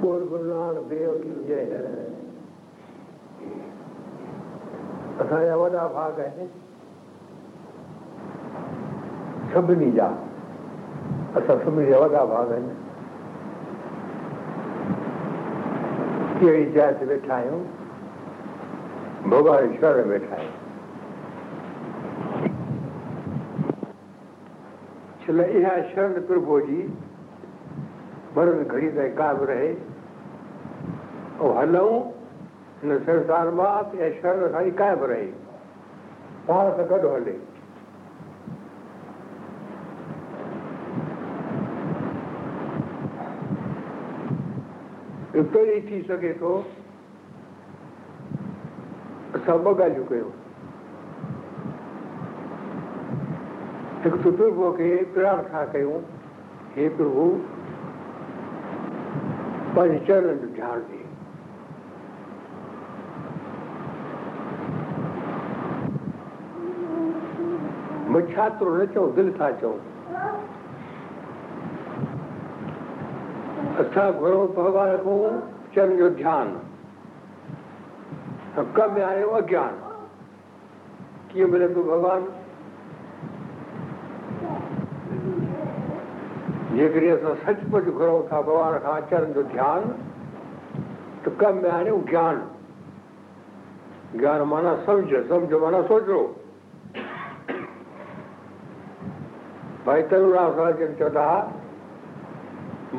असांजा वॾा भाग आहिनि सभिनी जा असां सभिनी जा वॾा भाग आहिनि कहिड़ी जात वेठा आहियूं भॻवान में वेठा आहियूं छो लाइ इहा शरण प्रभु जी मर्द घड़ी ताईं ताईक रहे ऐं हलूं हिन संसार मां सां ई क़ाइमु रहे पाण सां गॾु हले हिकिड़ो ई थी सघे थो असां ॿ ॻाल्हियूं कयूं हिकु सुठे खे प्रार्था कयूं हे प्रभु पंहिंजे चरण जो ध्यानु ॾे छात्रो न चऊं दिलि था चऊं असां घुरो भॻवान खां चरण जो ध्यानु कम आहे अज्ञान कीअं मिलंदो भॻवान जेकॾहिं असां सचपच घुरूं था भॻवान खां अचण जो ध्यानु त कम आणे हू ज्ञान ज्ञान माना सम्झ सम्झ माना सोचो पैतल रासा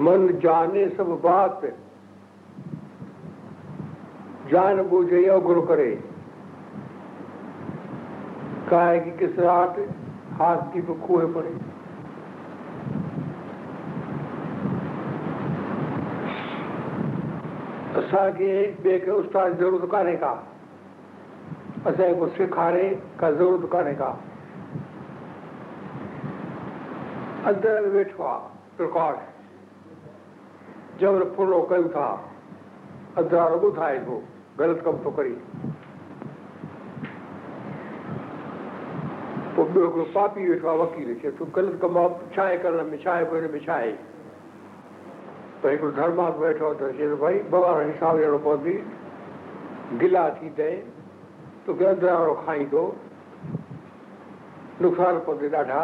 मन जाने सब बात जान बूझे और करे काहे कि किस रात हाथ की तो कुएं पड़े असांखे ॿिए खे उस्ताद ज़रूरत कान्हे का असांखे कुझु सेखारे का ज़रूरत कान्हे का अंदर में वेठो आहे प्रकार जबर पुरो कयूं था अंदर वारो ॿुधाए थो ग़लति कमु थो करे पोइ ॿियो हिकिड़ो पापी वेठो आहे वकील खे तूं ग़लति कमु आहे छा आहे करण में छा आहे में छा आहे त हिकिड़ो धर्मात वेठो आहे त चए थो भई भॻवान खे साहु ॾियणो पवंदी गिला थी तए तोखे अंदर वारो खाईंदो नुक़सानु पवंदी ॾाढा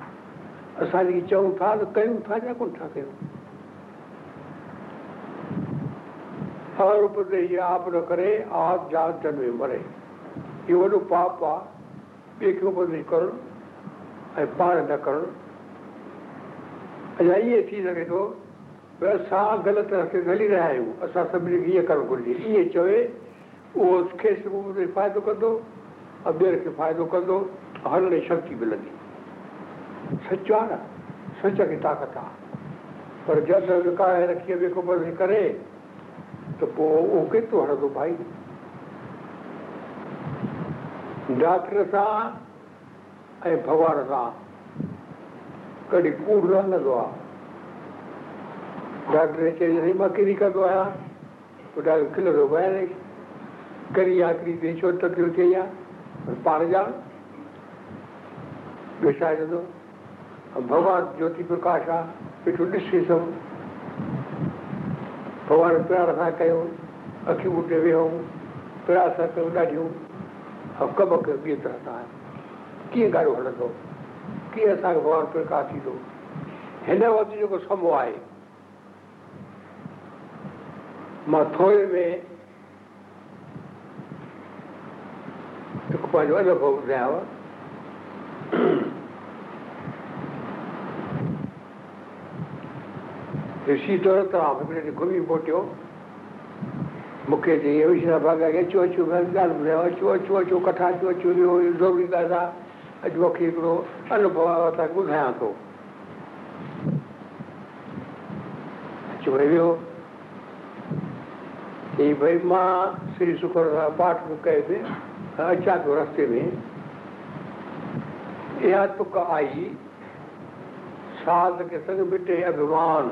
असां जेके चऊं था त कयूं था या कोन था कयूं आप आप न करे जात जन में मरे इहो वॾो पाप आहे ॿिए करणु ऐं पाण न करणु अञा ईअं थी सघे थो भई असां ग़लति रस्ते हली रहिया आहियूं असां सभिनी खे ईअं करणु घुरिजे ईअं चवे उहो खेसि फ़ाइदो कंदो ऐं ॿियनि खे फ़ाइदो कंदो हलण जी शक्ती मिलंदी सच आहे न सच खे ताक़त आहे पर जल विकाए रखी बि करे त पोइ उहो केतिरो हणंदो भाई डॉक्टर सां ऐं भॻवान सां कॾहिं कूड़ न हलंदो आहे डॉक्टर चए साईं मां किरी कंदो आहियां पोइ ॾाढो किलो थो वहे आहे किरी छो तकलीफ़ थी आहे पाण जान विछाए छॾंदो भॻवान ज्योति प्रकाश आहे पिठो ॾिस सभु भॻवान प्यार सां कयूं अखियूं उते वेहूं प्यार सां कयो ॾाढियूं हक़ब कयो कीअं ॻाढ़ो हलंदो कीअं असांखे भॻवान प्रकाश थींदो हिन वक़्तु जेको समो आहे मां थोरे में हिकु पंहिंजो अनुभव ॿुधायांव घुमी मोटियो मूंखे चई अचो ॿुधायो अचो अचो अनुभव ॿुधायां थो वियो चई भई मां श्रीखर सां पाठ कयां अचां थो रस्ते में इहा तुक अभिमान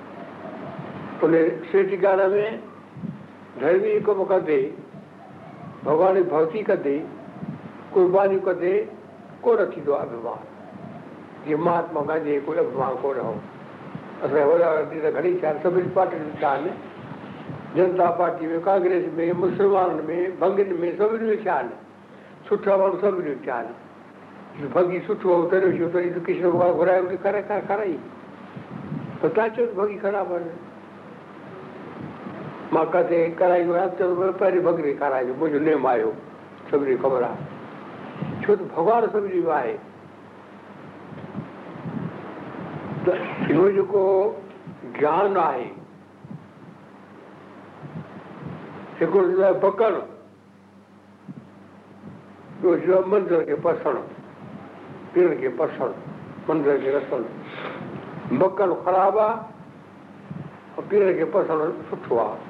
उन सेठ ॻाल्हि में धर्मी कम कंदे भॻवान जी भक्ति कंदे कुर्बानी कंदे कोन थींदो आहे अभिमान जीअं महात्मा गांधी जो कोई अभिमान कोन हो असांजा वॾा वॾा घणेई छा आहिनि सभिनी पार्टी जनता पार्टी में कांग्रेस में मुस्लमाननि में भंगियुनि में सभिनी जो छा आहिनि सुठा माण्हू सभिनी जो छा आहिनि भगी सुठो कृष्ण भॻवानु घुरायो खाराई त तव्हां चयो भगी ख़राबु मां किथे कराईंदो आहियां चवंदो पहिरीं बकरी खाराइजो मुंहिंजो नेम आयो सभिनी ख़बर आहे छो त भॻवानु सम्झी वियो आहे त इहो जेको ज्ञान आहे हिकिड़ो ॿकरु ॿियो आहे मंदर खे पसण पसणु खे पसण मंदर खे रसण ॿकरु ख़राबु आहे पीरनि खे पसण सुठो आहे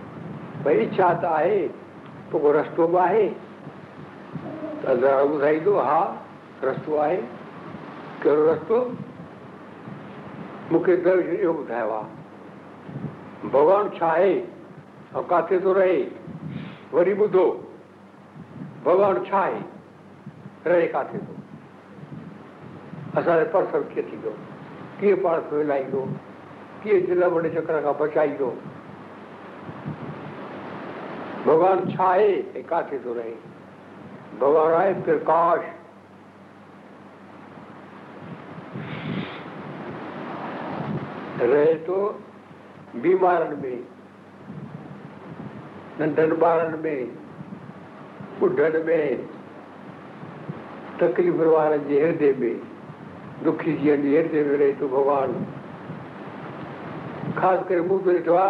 भई छा त आहे पोइ रस्तो बि आहे त ॿुधाईंदो हा रस्तो आहे कहिड़ो रस्तो मूंखे दर्व इहो ॿुधायो आहे भॻवानु छा आहे ऐं किथे थो रहे वरी ॿुधो भॻवानु छा आहे रहे किथे थो असांजो पर्स कीअं थींदो कीअं पाण खे विराईंदो कीअं दिल वॾे चकर खां बचाईंदो ભગવાન ચાહે એકાથી તો રહે ભગવાન આય પ્રકાશ રે તો બીમારન મે ન દર્દબારન મે બુઢડ મે તકલીફ રવાર જે હદે મે દુખી જની હદે રે તો ભગવાન ખાસ કરે મુગઢવા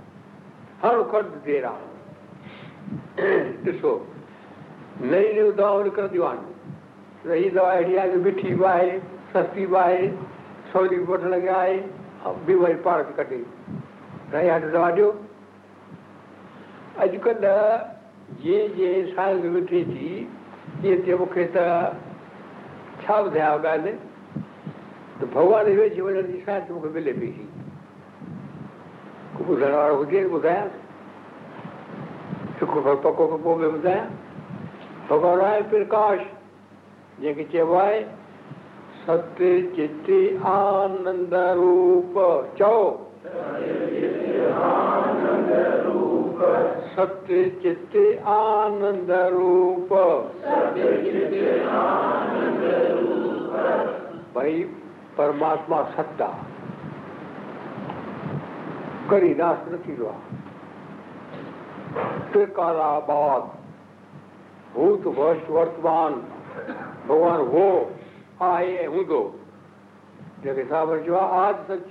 हर करेर आहे ॾिसो नयूं नयूं दवाऊं निकिरंदियूं आहिनि मिठी बि आहे सस्ती बि आहे सवली बि वठण वरी पार हाणे दवा ॾियो अॼुकल्ह थिए थी मूंखे त छा ॿुधाया ॻाल्हि त भॻवान जी साइंस मूंखे मिले पई udara hujan mudahnya. Cukup apa kau kau mudahnya. Bagaimana perkash? Jadi cewai सत्य चित्ति आनंद रूप चौ सत्य चित्ति आनंद रूप भाई परमात्मा सत्ता करी नाश न थींदो आहे त्रिकालाबाद भूत वर्ष वर्तमान भॻवानु हो आहे ऐं हूंदो जेके साहिब चयो आहे आज सच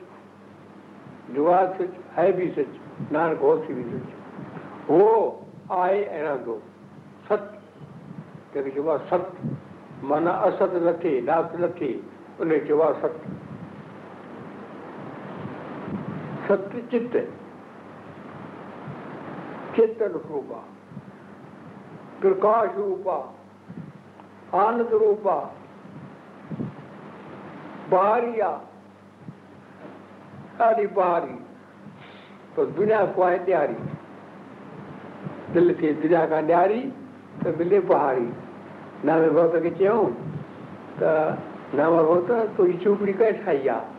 जो आहे सच है बि सच नानक हो थी बि सच हो आहे ऐं रहंदो सत जेके चइबो आहे सत माना असत उन आहे सत सत चित चेतन रूप आहे पहाड़ी आहे ॾाढी पहाड़ी दुनिया को आहे ॾियारी दिलि थिए दुनिया खां ॾियारी त मिले बहारी नवे भॻत खे चयऊं त नव भॻत तुंहिंजी झूपड़ी कंहिं ठाही आहे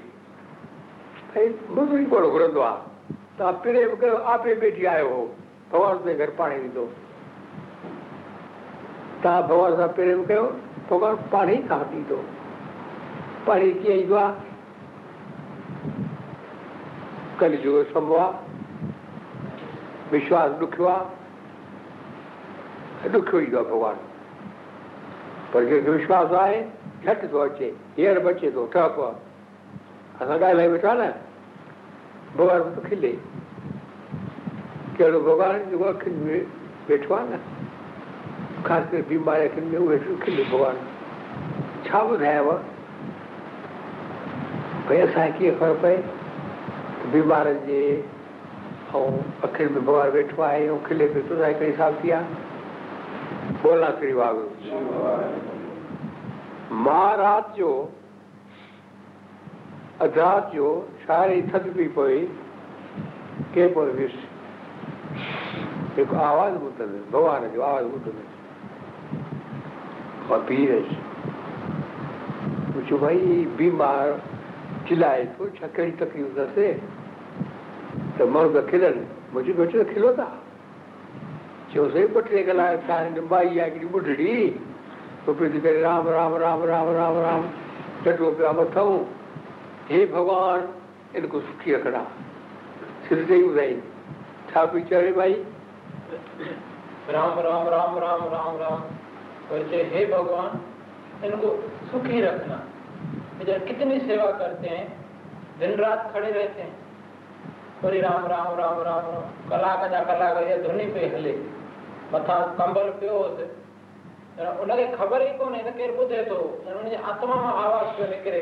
तव्हां कयो भॻवान तव्हां भॻवान पाणी तव्हां ॾींदो पाणी कीअं विश्वास ॾुखियो आहे ॾुखियो ईंदो आहे भॻवान पर जेको विश्वासु आहे झटि थो अचे हींअर बि अचे थो आहे ॻाल्हायूं न भॻवान में त खिले कहिड़ो भॻवान जेको आहे न ख़ासि छा ॿुधायव भई असांखे कीअं ख़बर पए बीमारनि जे ऐं अखियुनि में भॻवानु वेठो आहे ऐं साल थी मां राति जो खिलो था चयोसि ॿ टे चटो पिया मथऊं हे भगवान इनको सुखी रखना श्री भाई उदय था बिचारे भाई राम राम राम राम राम राम बोलते हे भगवान इनको सुखी रखना इधर कितनी सेवा करते हैं दिन रात खड़े रहते हैं और राम राम राम राम राम कला कदा कला कर धुनी पे हले मथा कंबल पियो होते उनखे ख़बर ही कोन्हे तो केर बुधे तो थो आत्मा में आवाज़ पे निकरे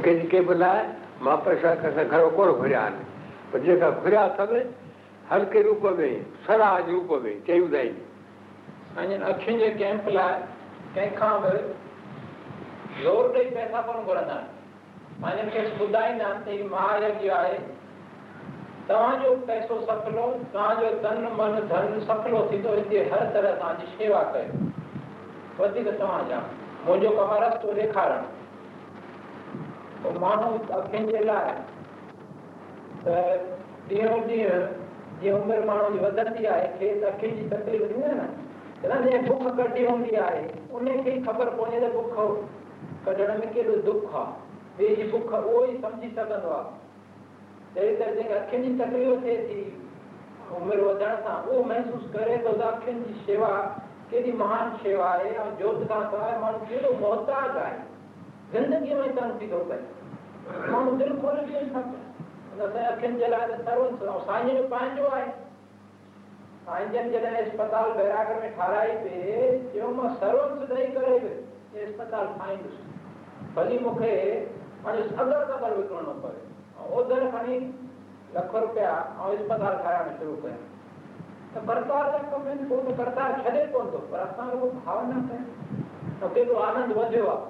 अखियुनि जी कंहिं बि न आहे मां प्रशा कर घर कोन घुरिया आहिनि पर जेका घुरिया अथव हर रूप में सराह जे रूप में चई वेंदा अखियुनि जे कैंप लाइ कंहिंखां बि ज़ोर ॾेई पैसा कोन घुरंदा आहिनि मूंखे ॿुधाईंदा आहिनि त आहे तव्हांजो पैसो सफलो तव्हांजो तन मन धन सफलो थींदो हिते हर तरह सां शेवा कयो वधीक तव्हांजा मुंहिंजो कमु रस्तो ॾेखारणु माण्हू अखियुनि जे लाइ ख़बर पवे कढण में केॾो दुख आहे ॿिए जी बुख उहो ई सम्झी सघंदो आहे अखियुनि जी तकलीफ़ थिए थी उमिरि वधण सां उहो महसूसु करे थो त अखियुनि जी शेवा केॾी महान शेवा आहे ऐं जोत खां सवाइ माण्हू केॾो मोहताज आहे ಗಂಧಕ್ಕೆ ಕಾಣಿಸ್ತಿದ್ದ ರೂಪಾಯಿ ನಾನು ತಿಳ್ಕೊಳ್ಳಿಕ್ಕೆ ಹೇಳ್ತಾನೆ अखिल जला तरुण सुनाओ सांझे में पांच जो आए सांझन जला अस्पताल बैरागर में ठाराई पे जो मैं सरुण सुधरी करे ये अस्पताल फाइन भली मुखे અને સગર કગર વિકરણો કરે ઓદર ખણી લખ રૂપિયા ऐं अस्पताल ठाराइण शुरू कया त प्रकार जा कम आहिनि को बि प्रकार छॾे कोन थो पर असां रुगो भावना कयूं त केॾो आनंद वधियो आहे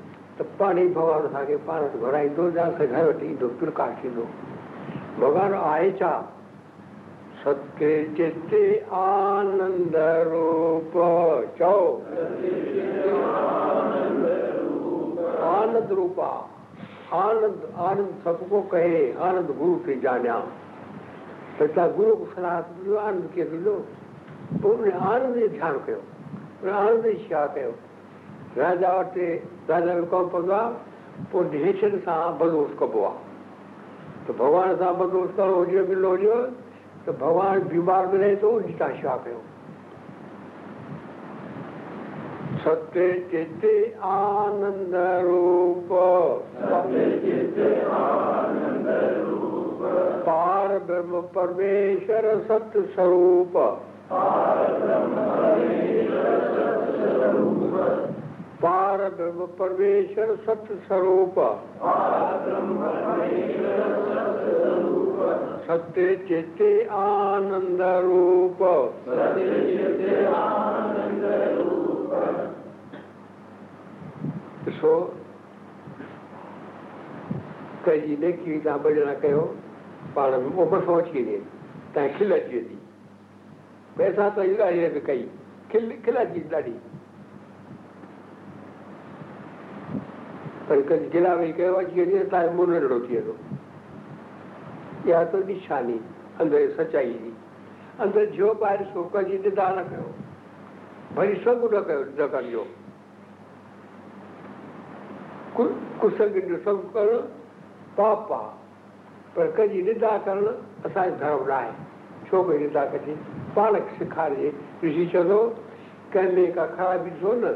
त पाणी ई भॻवानु असांखे पाण वटि घुराईंदो या घर वटि ईंदो प्रकार थींदो भॻवानु आहे छा सतके आनंद रूप चओ आनंद रूप आनंद सभु को कहे आनंद गुरू खे जाणियां सलाह गुरू आनंद कीअं ॾींदो पोइ उन आनंद कयो उन आनंद छा कयो राजा वटि पैदल को पगा पोइ डिसीशन सां बंदोबस्तु कबो आहे त भॻवान सां बंदोबस्तु करणो हुजे मिलणो हुजे त भॻवानु बीमार मिले थो हुन जी तव्हां छा कयो सत्य चित आनंद रूप पार ब्रह्म परमेश्वर सत स्वरूप ॾिसो कंहिंजी नेखी तव्हां भॼन कयो पाण में मुहबतो अची वञे खिल अची वेंदी पैसा त कई खिलजी वेंदी ॾाढी पर कॾहिं गिला भई कयो अची वञे तव्हांजो मुंहुं थी वेंदो इहा त निशानी अंदर सचाई जी अंदरि पाए ॾिसो कॾहिं निदा न कयो भली पर कॾहिं निदा करणु असांजो धर्म न आहे छो की निदा कजे पाण खे सेखारे ॾिसी छॾियो कंहिंमें का ख़राबी ॾिसो न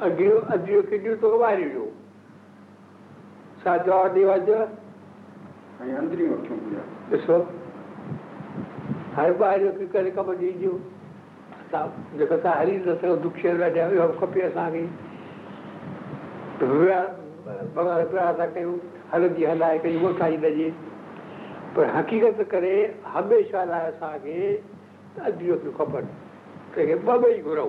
जेको तव्हां हली सघो खपे प्यारु था कयूं हलाए पर हक़ीक़त करे खपनि घुरूं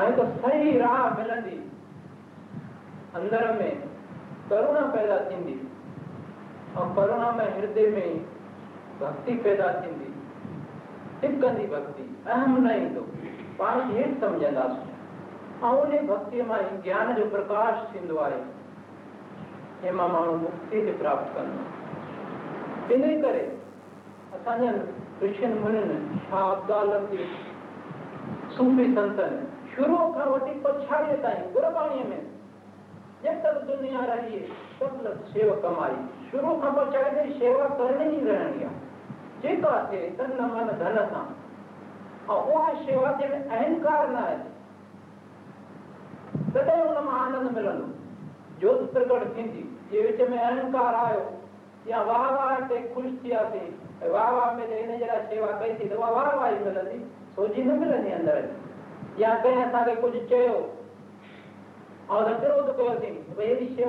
અને તો સહી રાહ મળતી અંદર મે કરુણા પેદા થિંદી ઓર કરુણા મે હૃદય મે ભક્તિ પેદા થિંદી ટીકંદી ભક્તિ અહમ નહી તો પર હે સમજંદા આઉને ભક્તિ મે જ્ઞાન જો પ્રકાશ સિંદ્વારે એમાં માણો મુક્તિ જ પ્રાપ્ત કરના ઇને કરે અસાન કૃષ્ણ મણે સાહદાનતી સુમી સંતારે शुरू करो ಗುರು ಕರೋಟಿ ಪೋಚ್ಚಾಡ್ಯತಾಯಿ गुरबाणी में जब तक दुनिया रही है तब तक सेवा कमाई शुरू खां पोइ चढ़ंदे सेवा करणी ई रहणी आहे जेका थिए तन मन धन सां ऐं उहा सेवा के में अहंकार न आहे तॾहिं हुन मां आनंद मिलंदो जो प्रगट थींदी ये विच में अहंकार आयो या वाह वाह ते खुश थी थे वाह वाह में हिन जरा सेवा कई थी तो उहा वाह वाह ई मिलंदी सोजी न अंदर है या कंहिं असांखे कुझु चयोसीं ख़तम थी करे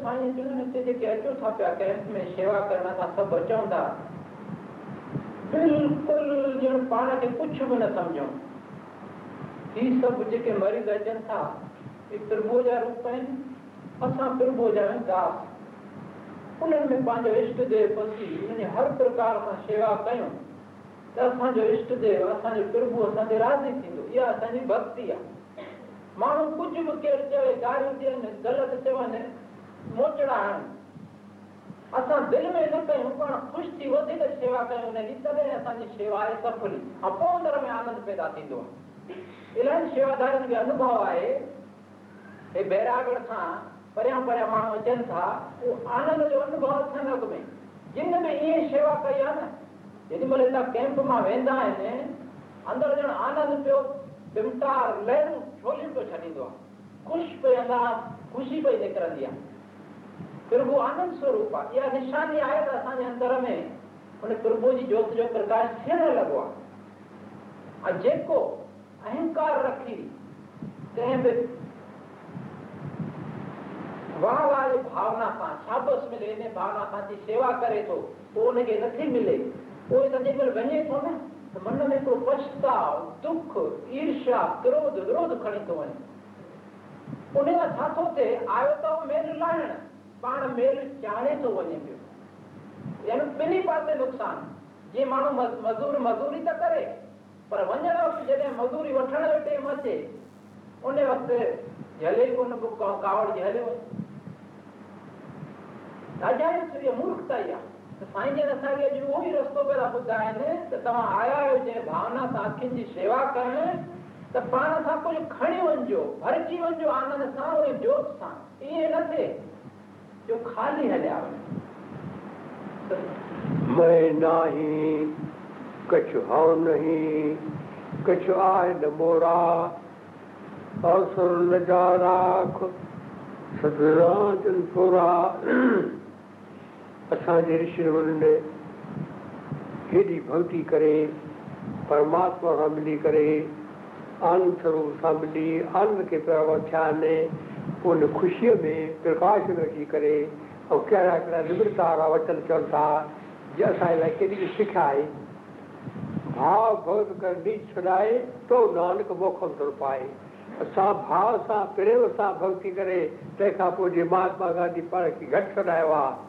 पाण खे कुझु बि न सम्झूं था प्रभुअ जा रूप आहिनि असांजो आहे बैगड़ सां परियां परियां माण्हू अचनि था उहो आनंद जो अनुभव थियनि कई आहे न जेॾीमहिल वेंदा आहिनि ख़ुशि पई अंदा ख़ुशी पई निकिरंदी आहे प्रभु आनंद आहे इहा निशानी आहे त असांजे अंदर में हुन प्रभु जी जोति जो प्रकाश थियण लॻो आहे जेको अहंकार रखी कंहिं बि वाह वाली भावना का शाबस मिले ने भावना का जी सेवा करे तो वो ने के नथी मिले वो तो जी पर वने तो ना तो मन में को पछता दुख ईर्ष्या क्रोध विरोध खड़ी तो है उन्हें का साथ होते आयो तो मेल लाण पाण मेल चाणे तो वने वक्त जदे मजदूरी वठण राजा जो सॼो मूर्खता ई आहे साईंजन असांखे अॼु उहो ई रस्तो पहिरां ॿुधाइनि त तव्हां आया आहियो जंहिं भावना सां अखियुनि जी शेवा करणु त असांजे षिनि हेॾी भक्ति करे परमात्मा सां मिली करे आनंद स्वरूप सां मिली आनंद खे प्राव थिया आहिनि उन ख़ुशीअ में प्रकाश में अची करे ऐं कहिड़ा कहिड़ा निम्रता वारा वचन चवनि था जे असांजे लाइ केॾी बि सिख आहे भाव भक्त कंदी छॾाए तो नानक मोखम तर पाए असां भाव सां प्रेम सां भक्ति करे तंहिंखां पोइ जे महात्मा गांधी पाण खे घटि छॾायो आहे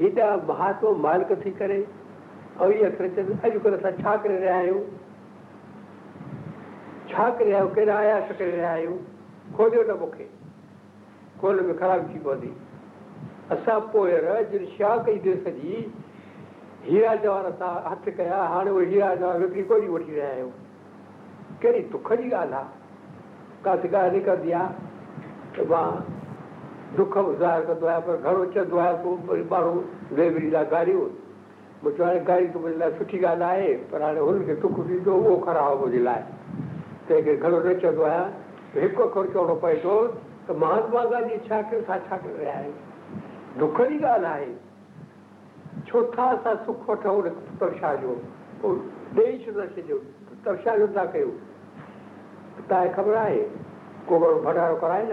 हेॾा महात्मा मालिक थी करे ऐं अॼुकल्ह असां छा करे रहिया आहियूं छा करे रहिया आहियूं कहिड़ा आयास करे रहिया आहियूं खोलियो न मूंखे कोन में ख़राब थी पवंदी असां पोइ शाह कई देस जी हीरा जवान असां हथु कया हाणे उहे हीरा जवान विकिणी कोन वठी रहिया आहियूं कहिड़ी दुख जी ॻाल्हि आहे का शिका निकिरंदी आहे त मां दुख कंदो आहियां पर घणो चवंदो आहियां वरी माण्हू लाइ लाइ गारियूं हाणे गारी तूं सुठी ॻाल्हि आहे पर हाणे हुनखे दुख थींदो उहो करायो मुंहिंजे लाइ तंहिं करे घणो न चवंदो आहियां हिकु अख़र चवणो पए थो त महात्मा गांधी छा कयूं छा करे रहिया आहियूं दुख जी ॻाल्हि आहे छो था असां सुख वठूं तवशा जो तवशा न था कयूं तव्हांखे ख़बर आहे को घणो भंडारो कराए न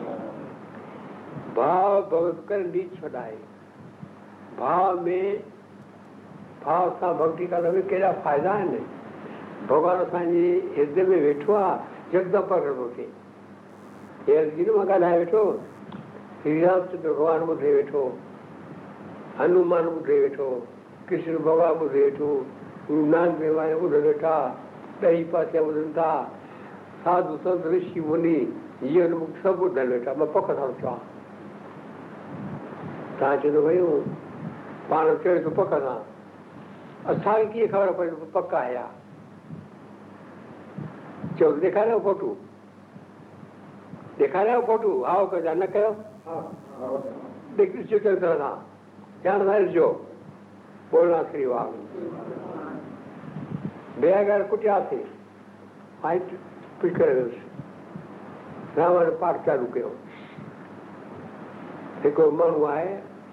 भाव भॻत करे नीत छॾाए भाव में भाव सां भक्ति में कहिड़ा फ़ाइदा आहिनि भॻवानु असांजे हिर्द में वेठो आहे जगदा थिए मां ॻाल्हाए वेठो श्री रामच्र भॻवानु ॿुधे वेठो हनुमान ॿुधे वेठो कृष्ण भॻवानु ॿुधे वेठो गुरु गुरुनानक देवान ॿुधणु वेठा ॿुधनि था साधू जीवन मूंखे सभु ॿुधनि वेठा मां पक सां तव्हां चवंदो भई हू पाण चयो त पक सां असांखे कीअं ख़बर पए पक आहे ॾेखारियो फोटू ॾेखारियो फोटू आओ कयो न कयो ॾिसिजो कुटियासीं पाठ चालू कयो हिकिड़ो माण्हू आहे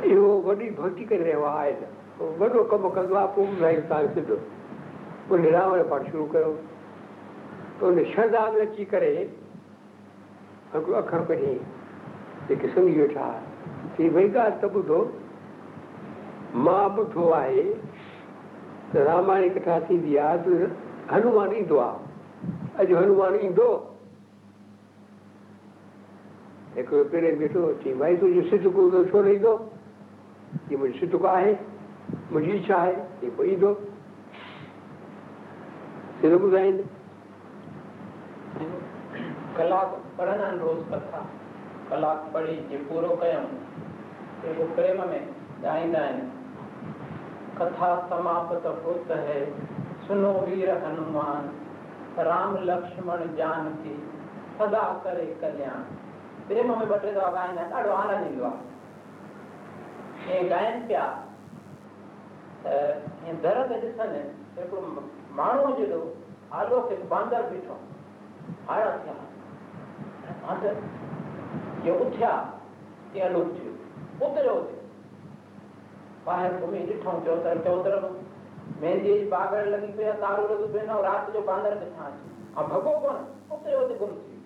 इहो वॾी भक्ति करे रहियो आहे वॾो कमु कंदो आहे पोइ बि तव्हांखे सिधो पोइ रा पाण शुरू कयो त उन श्रद्धा में अची करे हिकिड़ो अखर कढी जेके सम्झी वेठा चई भई ॻाल्हि त ॿुधो मां ॿुधो आहे त रामायण किथां थींदी आहे त हनुमान ईंदो आहे अॼु हनुमान ईंदो हिकिड़ो पहिरें ॾिठो चई भाई तुंहिंजो सिध कुल छो न ईंदो ये मुझसे तो कहा है मुझे इच्छा है ये वही दो सिर्फ बुझाएंगे કલાક પડના રોજ કથા કલાક પડી જે પૂરો કયમ એવો પ્રેમ મેં ગાયના કથા સમાપ્ત હોત હે સુનો વીર હનુમાન રામ લક્ષ્મણ જાનકી સદા કરે કલ્યાણ પ્રેમ में बटे તો ગાયના ॾाढो आनंद ईंदो आहे गायनि पिया त दर ते ॾिसनि हिकिड़ो माण्हू जहिड़ो आलोक बांदर बीठो हाड़ा थिया हा त उथिया तीअं अलोक थियो उतरियो उते ॿाहिरि घुमी ॾिठऊं चौतर चौतर मेहंदीअ जी बागर लॻी पई आहे तारो लॻी पियो न राति जो बांदर किथां अचे ऐं भॻो कोन उते उते गुम थी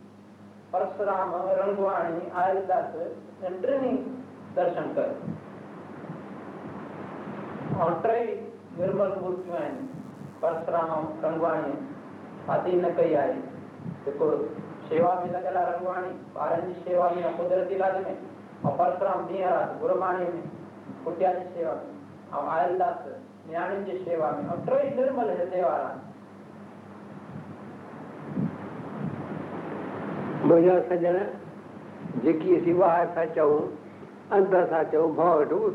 परशुराम रंगवाणी आयल टिनी दर्शन कयो ऐं टई निर्मल मूर्तियूं आहिनि परसुराम रंगवाणी शादी न कई आहे हिकु शेवा में लॻियल आहे रंगवाणी ॿारनि जी शेवा में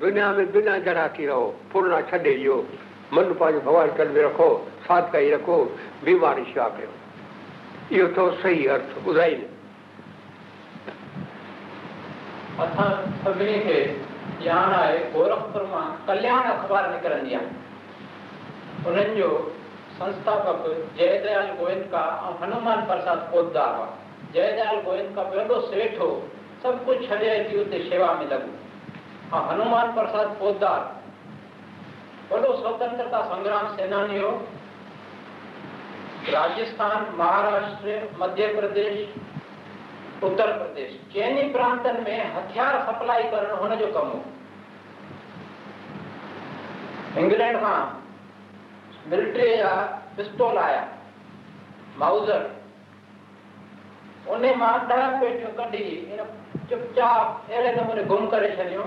दुनिया में बिना जड़ा की रहो पुरना छॾे इहो मन पंहिंजो भॻवान कल में रखो साथ कई रखो बीमारी छा कयो इहो अथव सही अर्थ ॿुधाई न कल्याण अख़बार निकिरंदी में लॻो हा हनुमान प्रसाद पोदार वॾो स्वतंत्रता संग्राम सेनानी हो राजस्थान महाराष्ट्र मध्य प्रदेश उत्तर प्रदेश कंहिं प्रांतनि में हथियार सप्लाई करणु हुनजो कमु हो इंग्लैंड खां मिल्ट्री जा पिस्टोल आया माउज़र उन्हें मां ॾह पेटियूं कढी चुपचाप अहिड़े नमूने गुम करे छॾियूं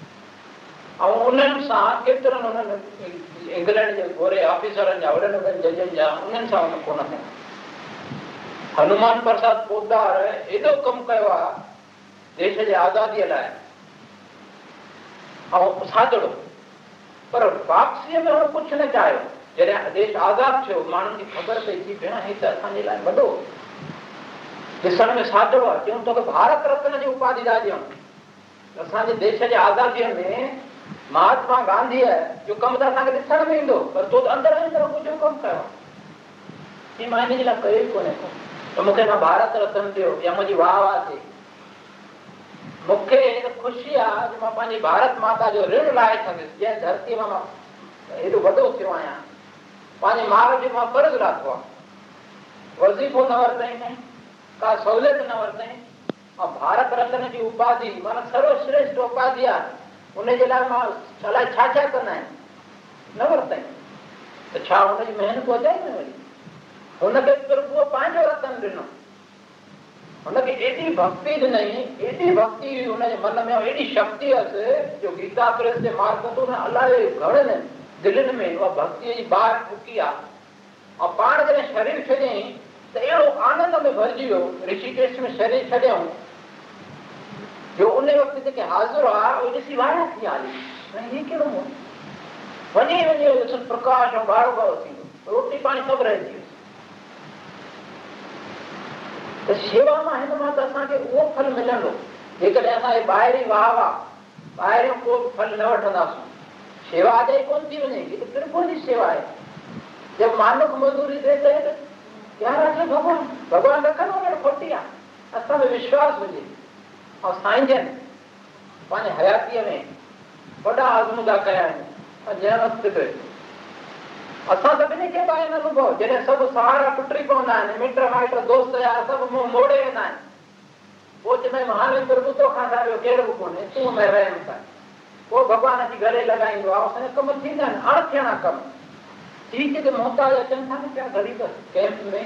ऐं उन्हनि सां केतिरनि इंग्लैंड जे हनुमान प्रसाद पोदार एॾो कमु कयो आहे पर वापसीअ में हुन कुझु न चाहियो जॾहिं देश आज़ादु थियो माण्हुनि खे ख़बर पए थी त असांजे लाइ वॾो ॾिसण में सादड़ो आहे भारत रत्न जी उपाधि आहे असांजे देश जे आज़ादीअ में महात्मा गांधी है जो कम त असांखे ॾिसण में ईंदो पर तूं भारत मूंखेन ॾियो या मुंहिंजी वाह वाह मूंखे ख़ुशी आहे जंहिं धरतीअ मां हेॾो वॾो थियो आहियां पंहिंजे माउ जो मां फर्ज़ु लाथो आहे वर्ज़ीफ़ो न वरतईं ऐं भारत रत्न जी उपाधि माना सर्वश्रेष्ठ उपाधि आहे हुनजे लाइ मां अलाए छा कंदा न वरतई त छा हुनजी वधाई न वरी पंहिंजो रतन ॾिनो भक्ति ॾिनई एॾी भक्ति हुई मन में दिलनि में ऐं पाण जॾहिं शरीर छॾियईं त अहिड़ो आनंद में भरिजी वियो हाज़िर हुआ उहो मिलंदो जेकॾहिं ॿाहिरि वाह वाह ॿाहिरियों को फल न वठंदासीं शेवा अॼु ई कोन थी वञे बिल्कुलु मज़ूरी थिए त भॻवान भॻवानु रखंदो आहे असां में विश्वासु हुजे और साईं जन पंहिंजे हयातीअ में वॾा आज़मूदा कया आहिनि असां सभिनी खे बि आहे अनुभव जॾहिं सभु सहारा टुटी पवंदा आहिनि मिट माइट दोस्त या सभु मुंहुं मोड़े वेंदा आहिनि पोइ चवंदा आहिनि हाणे ॿुधो खां छा कहिड़ो बि कोन्हे तूं में रहनि था पोइ भॻवान जी घरे लॻाईंदो आहे असांजे कम थींदा आहिनि अण थियणा कम थी कंहिंखे मोहताज अचनि था न पिया ग़रीब में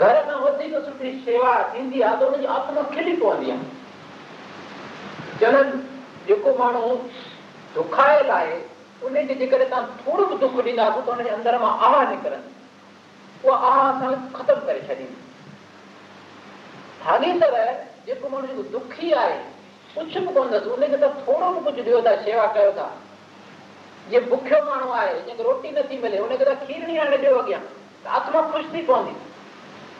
घर में वधीक सुठी शेवा थींदी आहे त हुनजी आत्मा खिली पवंदी आहे जनन जेको माण्हू दुखायल आहे उनखे जेकॾहिं तव्हां थोरो बि दुख ॾींदासीं त हुनजे अंदर मां आह निकिरनि उहा आह असां ख़तमु करे छॾींदी हाले तरह जेको माण्हू जेको दुखी आहे कुझु बि कोन उनखे त थोरो बि कुझु ॾियो था शेवा कयो था जीअं बुखियो माण्हू आहे जंहिंखे रोटी नथी मिले उनखे त खीरणी आहे ॾियो अॻियां आत्मा ख़ुशि थी पवंदी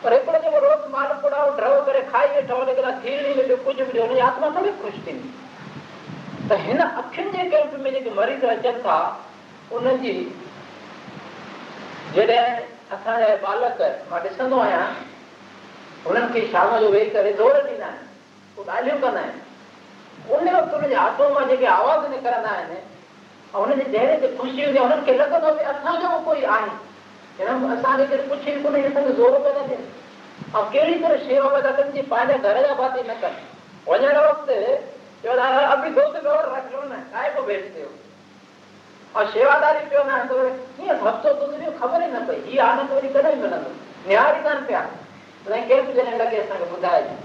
पर हिकिड़ो जेको रोज़ माल ड्रव करे खाई वेठो कुझु हुनजी आत्मा थोरी ख़ुशि थींदी त हिन अखियुनि जे कैंप में जेके मरीज़ अचनि था उनजी जॾहिं असांजा बालक मां ॾिसंदो आहियां हुननि खे शाम जो वेही करे ज़ोर ॾींदा आहिनि उहे ॻाल्हियूं कंदा आहिनि उन वक़्तु हुनजे आतों मां जेके आवाज़ निकिरंदा आहिनि ऐं हुनजे चहिरे ते ख़ुशी हूंदी आहे हुननि खे लॻंदो भई असांजो कोई आहे असांखे कोन्हे ऐं कहिड़ी तरह शेवा पिया पंहिंजा घर जा भाती न कनि था ख़बर ई न पए हीअ आनंद वरी कॾहिं निहार ई कोन पिया केरु बि जॾहिं ॿुधाइजो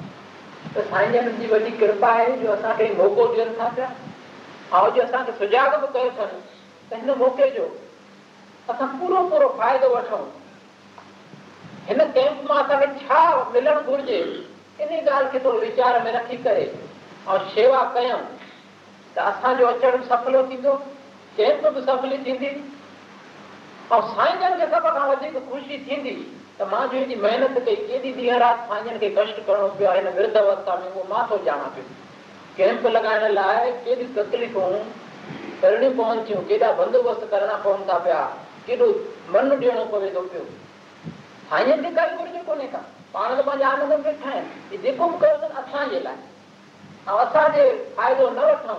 त साईं जन जी वॾी कृपा आहे जो असांखे मौको ॾियनि था पिया ऐं सुजाॻ बि कयो त हिन मौके जो असां पूरो पूरो फ़ाइदो वठूं हिन कैम्प मां असांखे छा मिलणु घुरिजे इन ॻाल्हि खे थोरो वीचार में रखी करे ऐं शेवा कयूं त असांजो अचणु सफलो थींदो कैम्प बि सफली थींदी ऐं साईं जन खे सभ खां वधीक ख़ुशी थींदी त मां जो हेॾी महिनत कई केॾी ॾींहं राति साईं जन खे कष्ट करणो पियो आहे हिन अवस्था में उहो मां थो ॼाणा पियो कैम्प लॻाइण लाइ केॾियूं तकलीफ़ूं करणियूं पवनि थियूं केॾा बंदोबस्तु करणा पवनि था पिया केॾो मन ॾियणो पवे थो पियो हाणे बि काई घुरिजे कोन्हे का पाण त पंहिंजे आनंद जेको बि कयो अथनि असांजे असांजे लाइ ऐं फ़ाइदो न वठूं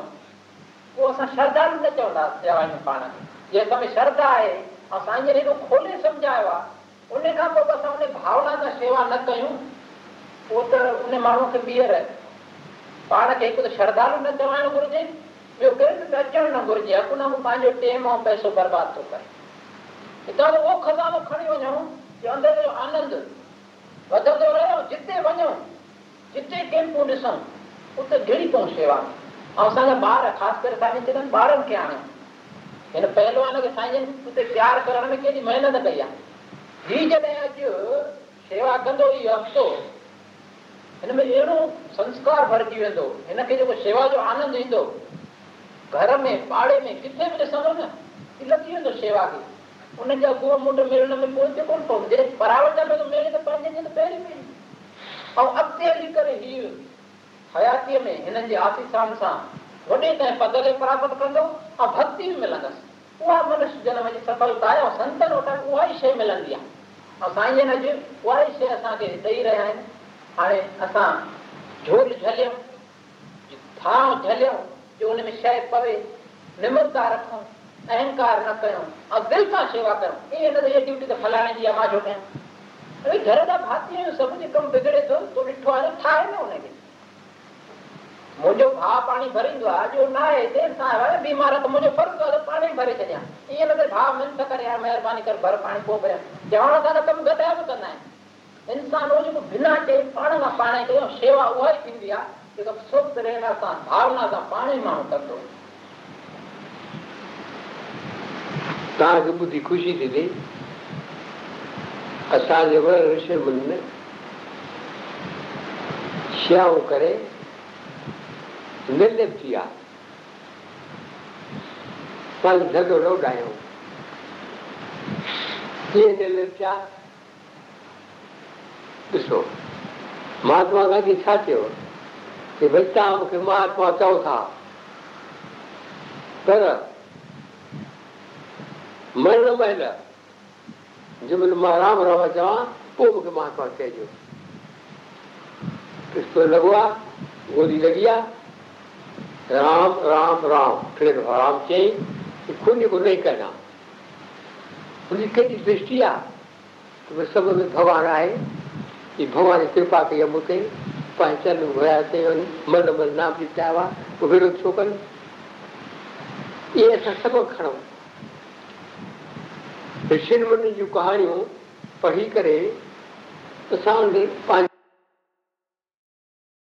पोइ असां श्रद्धा बि न चवंदासीं पाण खे श्रद्धा आहे असां हेॾो खोले सम्झायो आहे उन खां पोइ बि असां उन भावना सां शेवा न कयूं पोइ त उन माण्हूअ खे ॿीहर पाण खे हिकु त श्रधालू न चवाइणु घुरिजे ॿियो केरु बि अचणु न घुरिजे पंहिंजो टेम ऐं पैसो बर्बादु थो करे हितां जो उहो खज़ानो खणी वञणो अंदरि जो आनंद वधंदो रहियो जिते वञूं जिते कैम्पू ॾिसूं उते घिरी पऊं शेवा ऐं असांजा ॿार ख़ासि ॿारनि चवंदा आहिनि ॿारनि खे आणा हिन पहलवान खे साईं उते तयारु करण में केॾी महिनत कई आहे हीउ जॾहिं अॼु शेवा कंदो इहो हफ़्तो हिन में अहिड़ो संस्कार भरिजी वेंदो हिनखे जेको शेवा जो आनंदु ईंदो घर में पाड़े में किथे बि ॾिसंदो न लॻी वेंदो शेवा खे सफलता वट मिलंद असांखे ॾेई रहिया आहिनि हाणे असां झूल झलियूं धाण झलियूं शइ पवे निम्रा रखूं अहंकार न कयूं घर जा भाती आहियूं ठाहे न मुंहिंजो भाउ पाणी भरींदो आहे अॼु न आहे त पाणी भरे छॾियां ईअं न त भाउ मिंट करे बिना चए पाण सां पाण ई शेवा उहा ई थींदी आहे जेको सां भावना सां पाण ई माण्हू कंदो तव्हांखे ॿुधी ख़ुशी थी थिए असांजे वर षनि सिआ करे आहे पंहिंजो कीअं निर्लिप थिया ॾिसो महात्मा गांधी छा चयो की भई तव्हां मूंखे महात्मा चओ था पर मरण महिल जंहिंमहिल मां राम राम चवां पोइ मूंखे महात्मा चइजो लॻो आहे गोली लॻी आहे राम राम राम राम चई खुन को नई कढां हुनजी कहिड़ी दृष्टि आहे में भॻवानु आहे की भॻवान जी कृपा कई आहे मूंखे पंहिंजे पंहिंजा मर्द मल मल नाम जी विरोध छो कनि इहे असां सभु खणूं रशनमन जूं कहाणियूं पढ़ी करे असां पंहिंज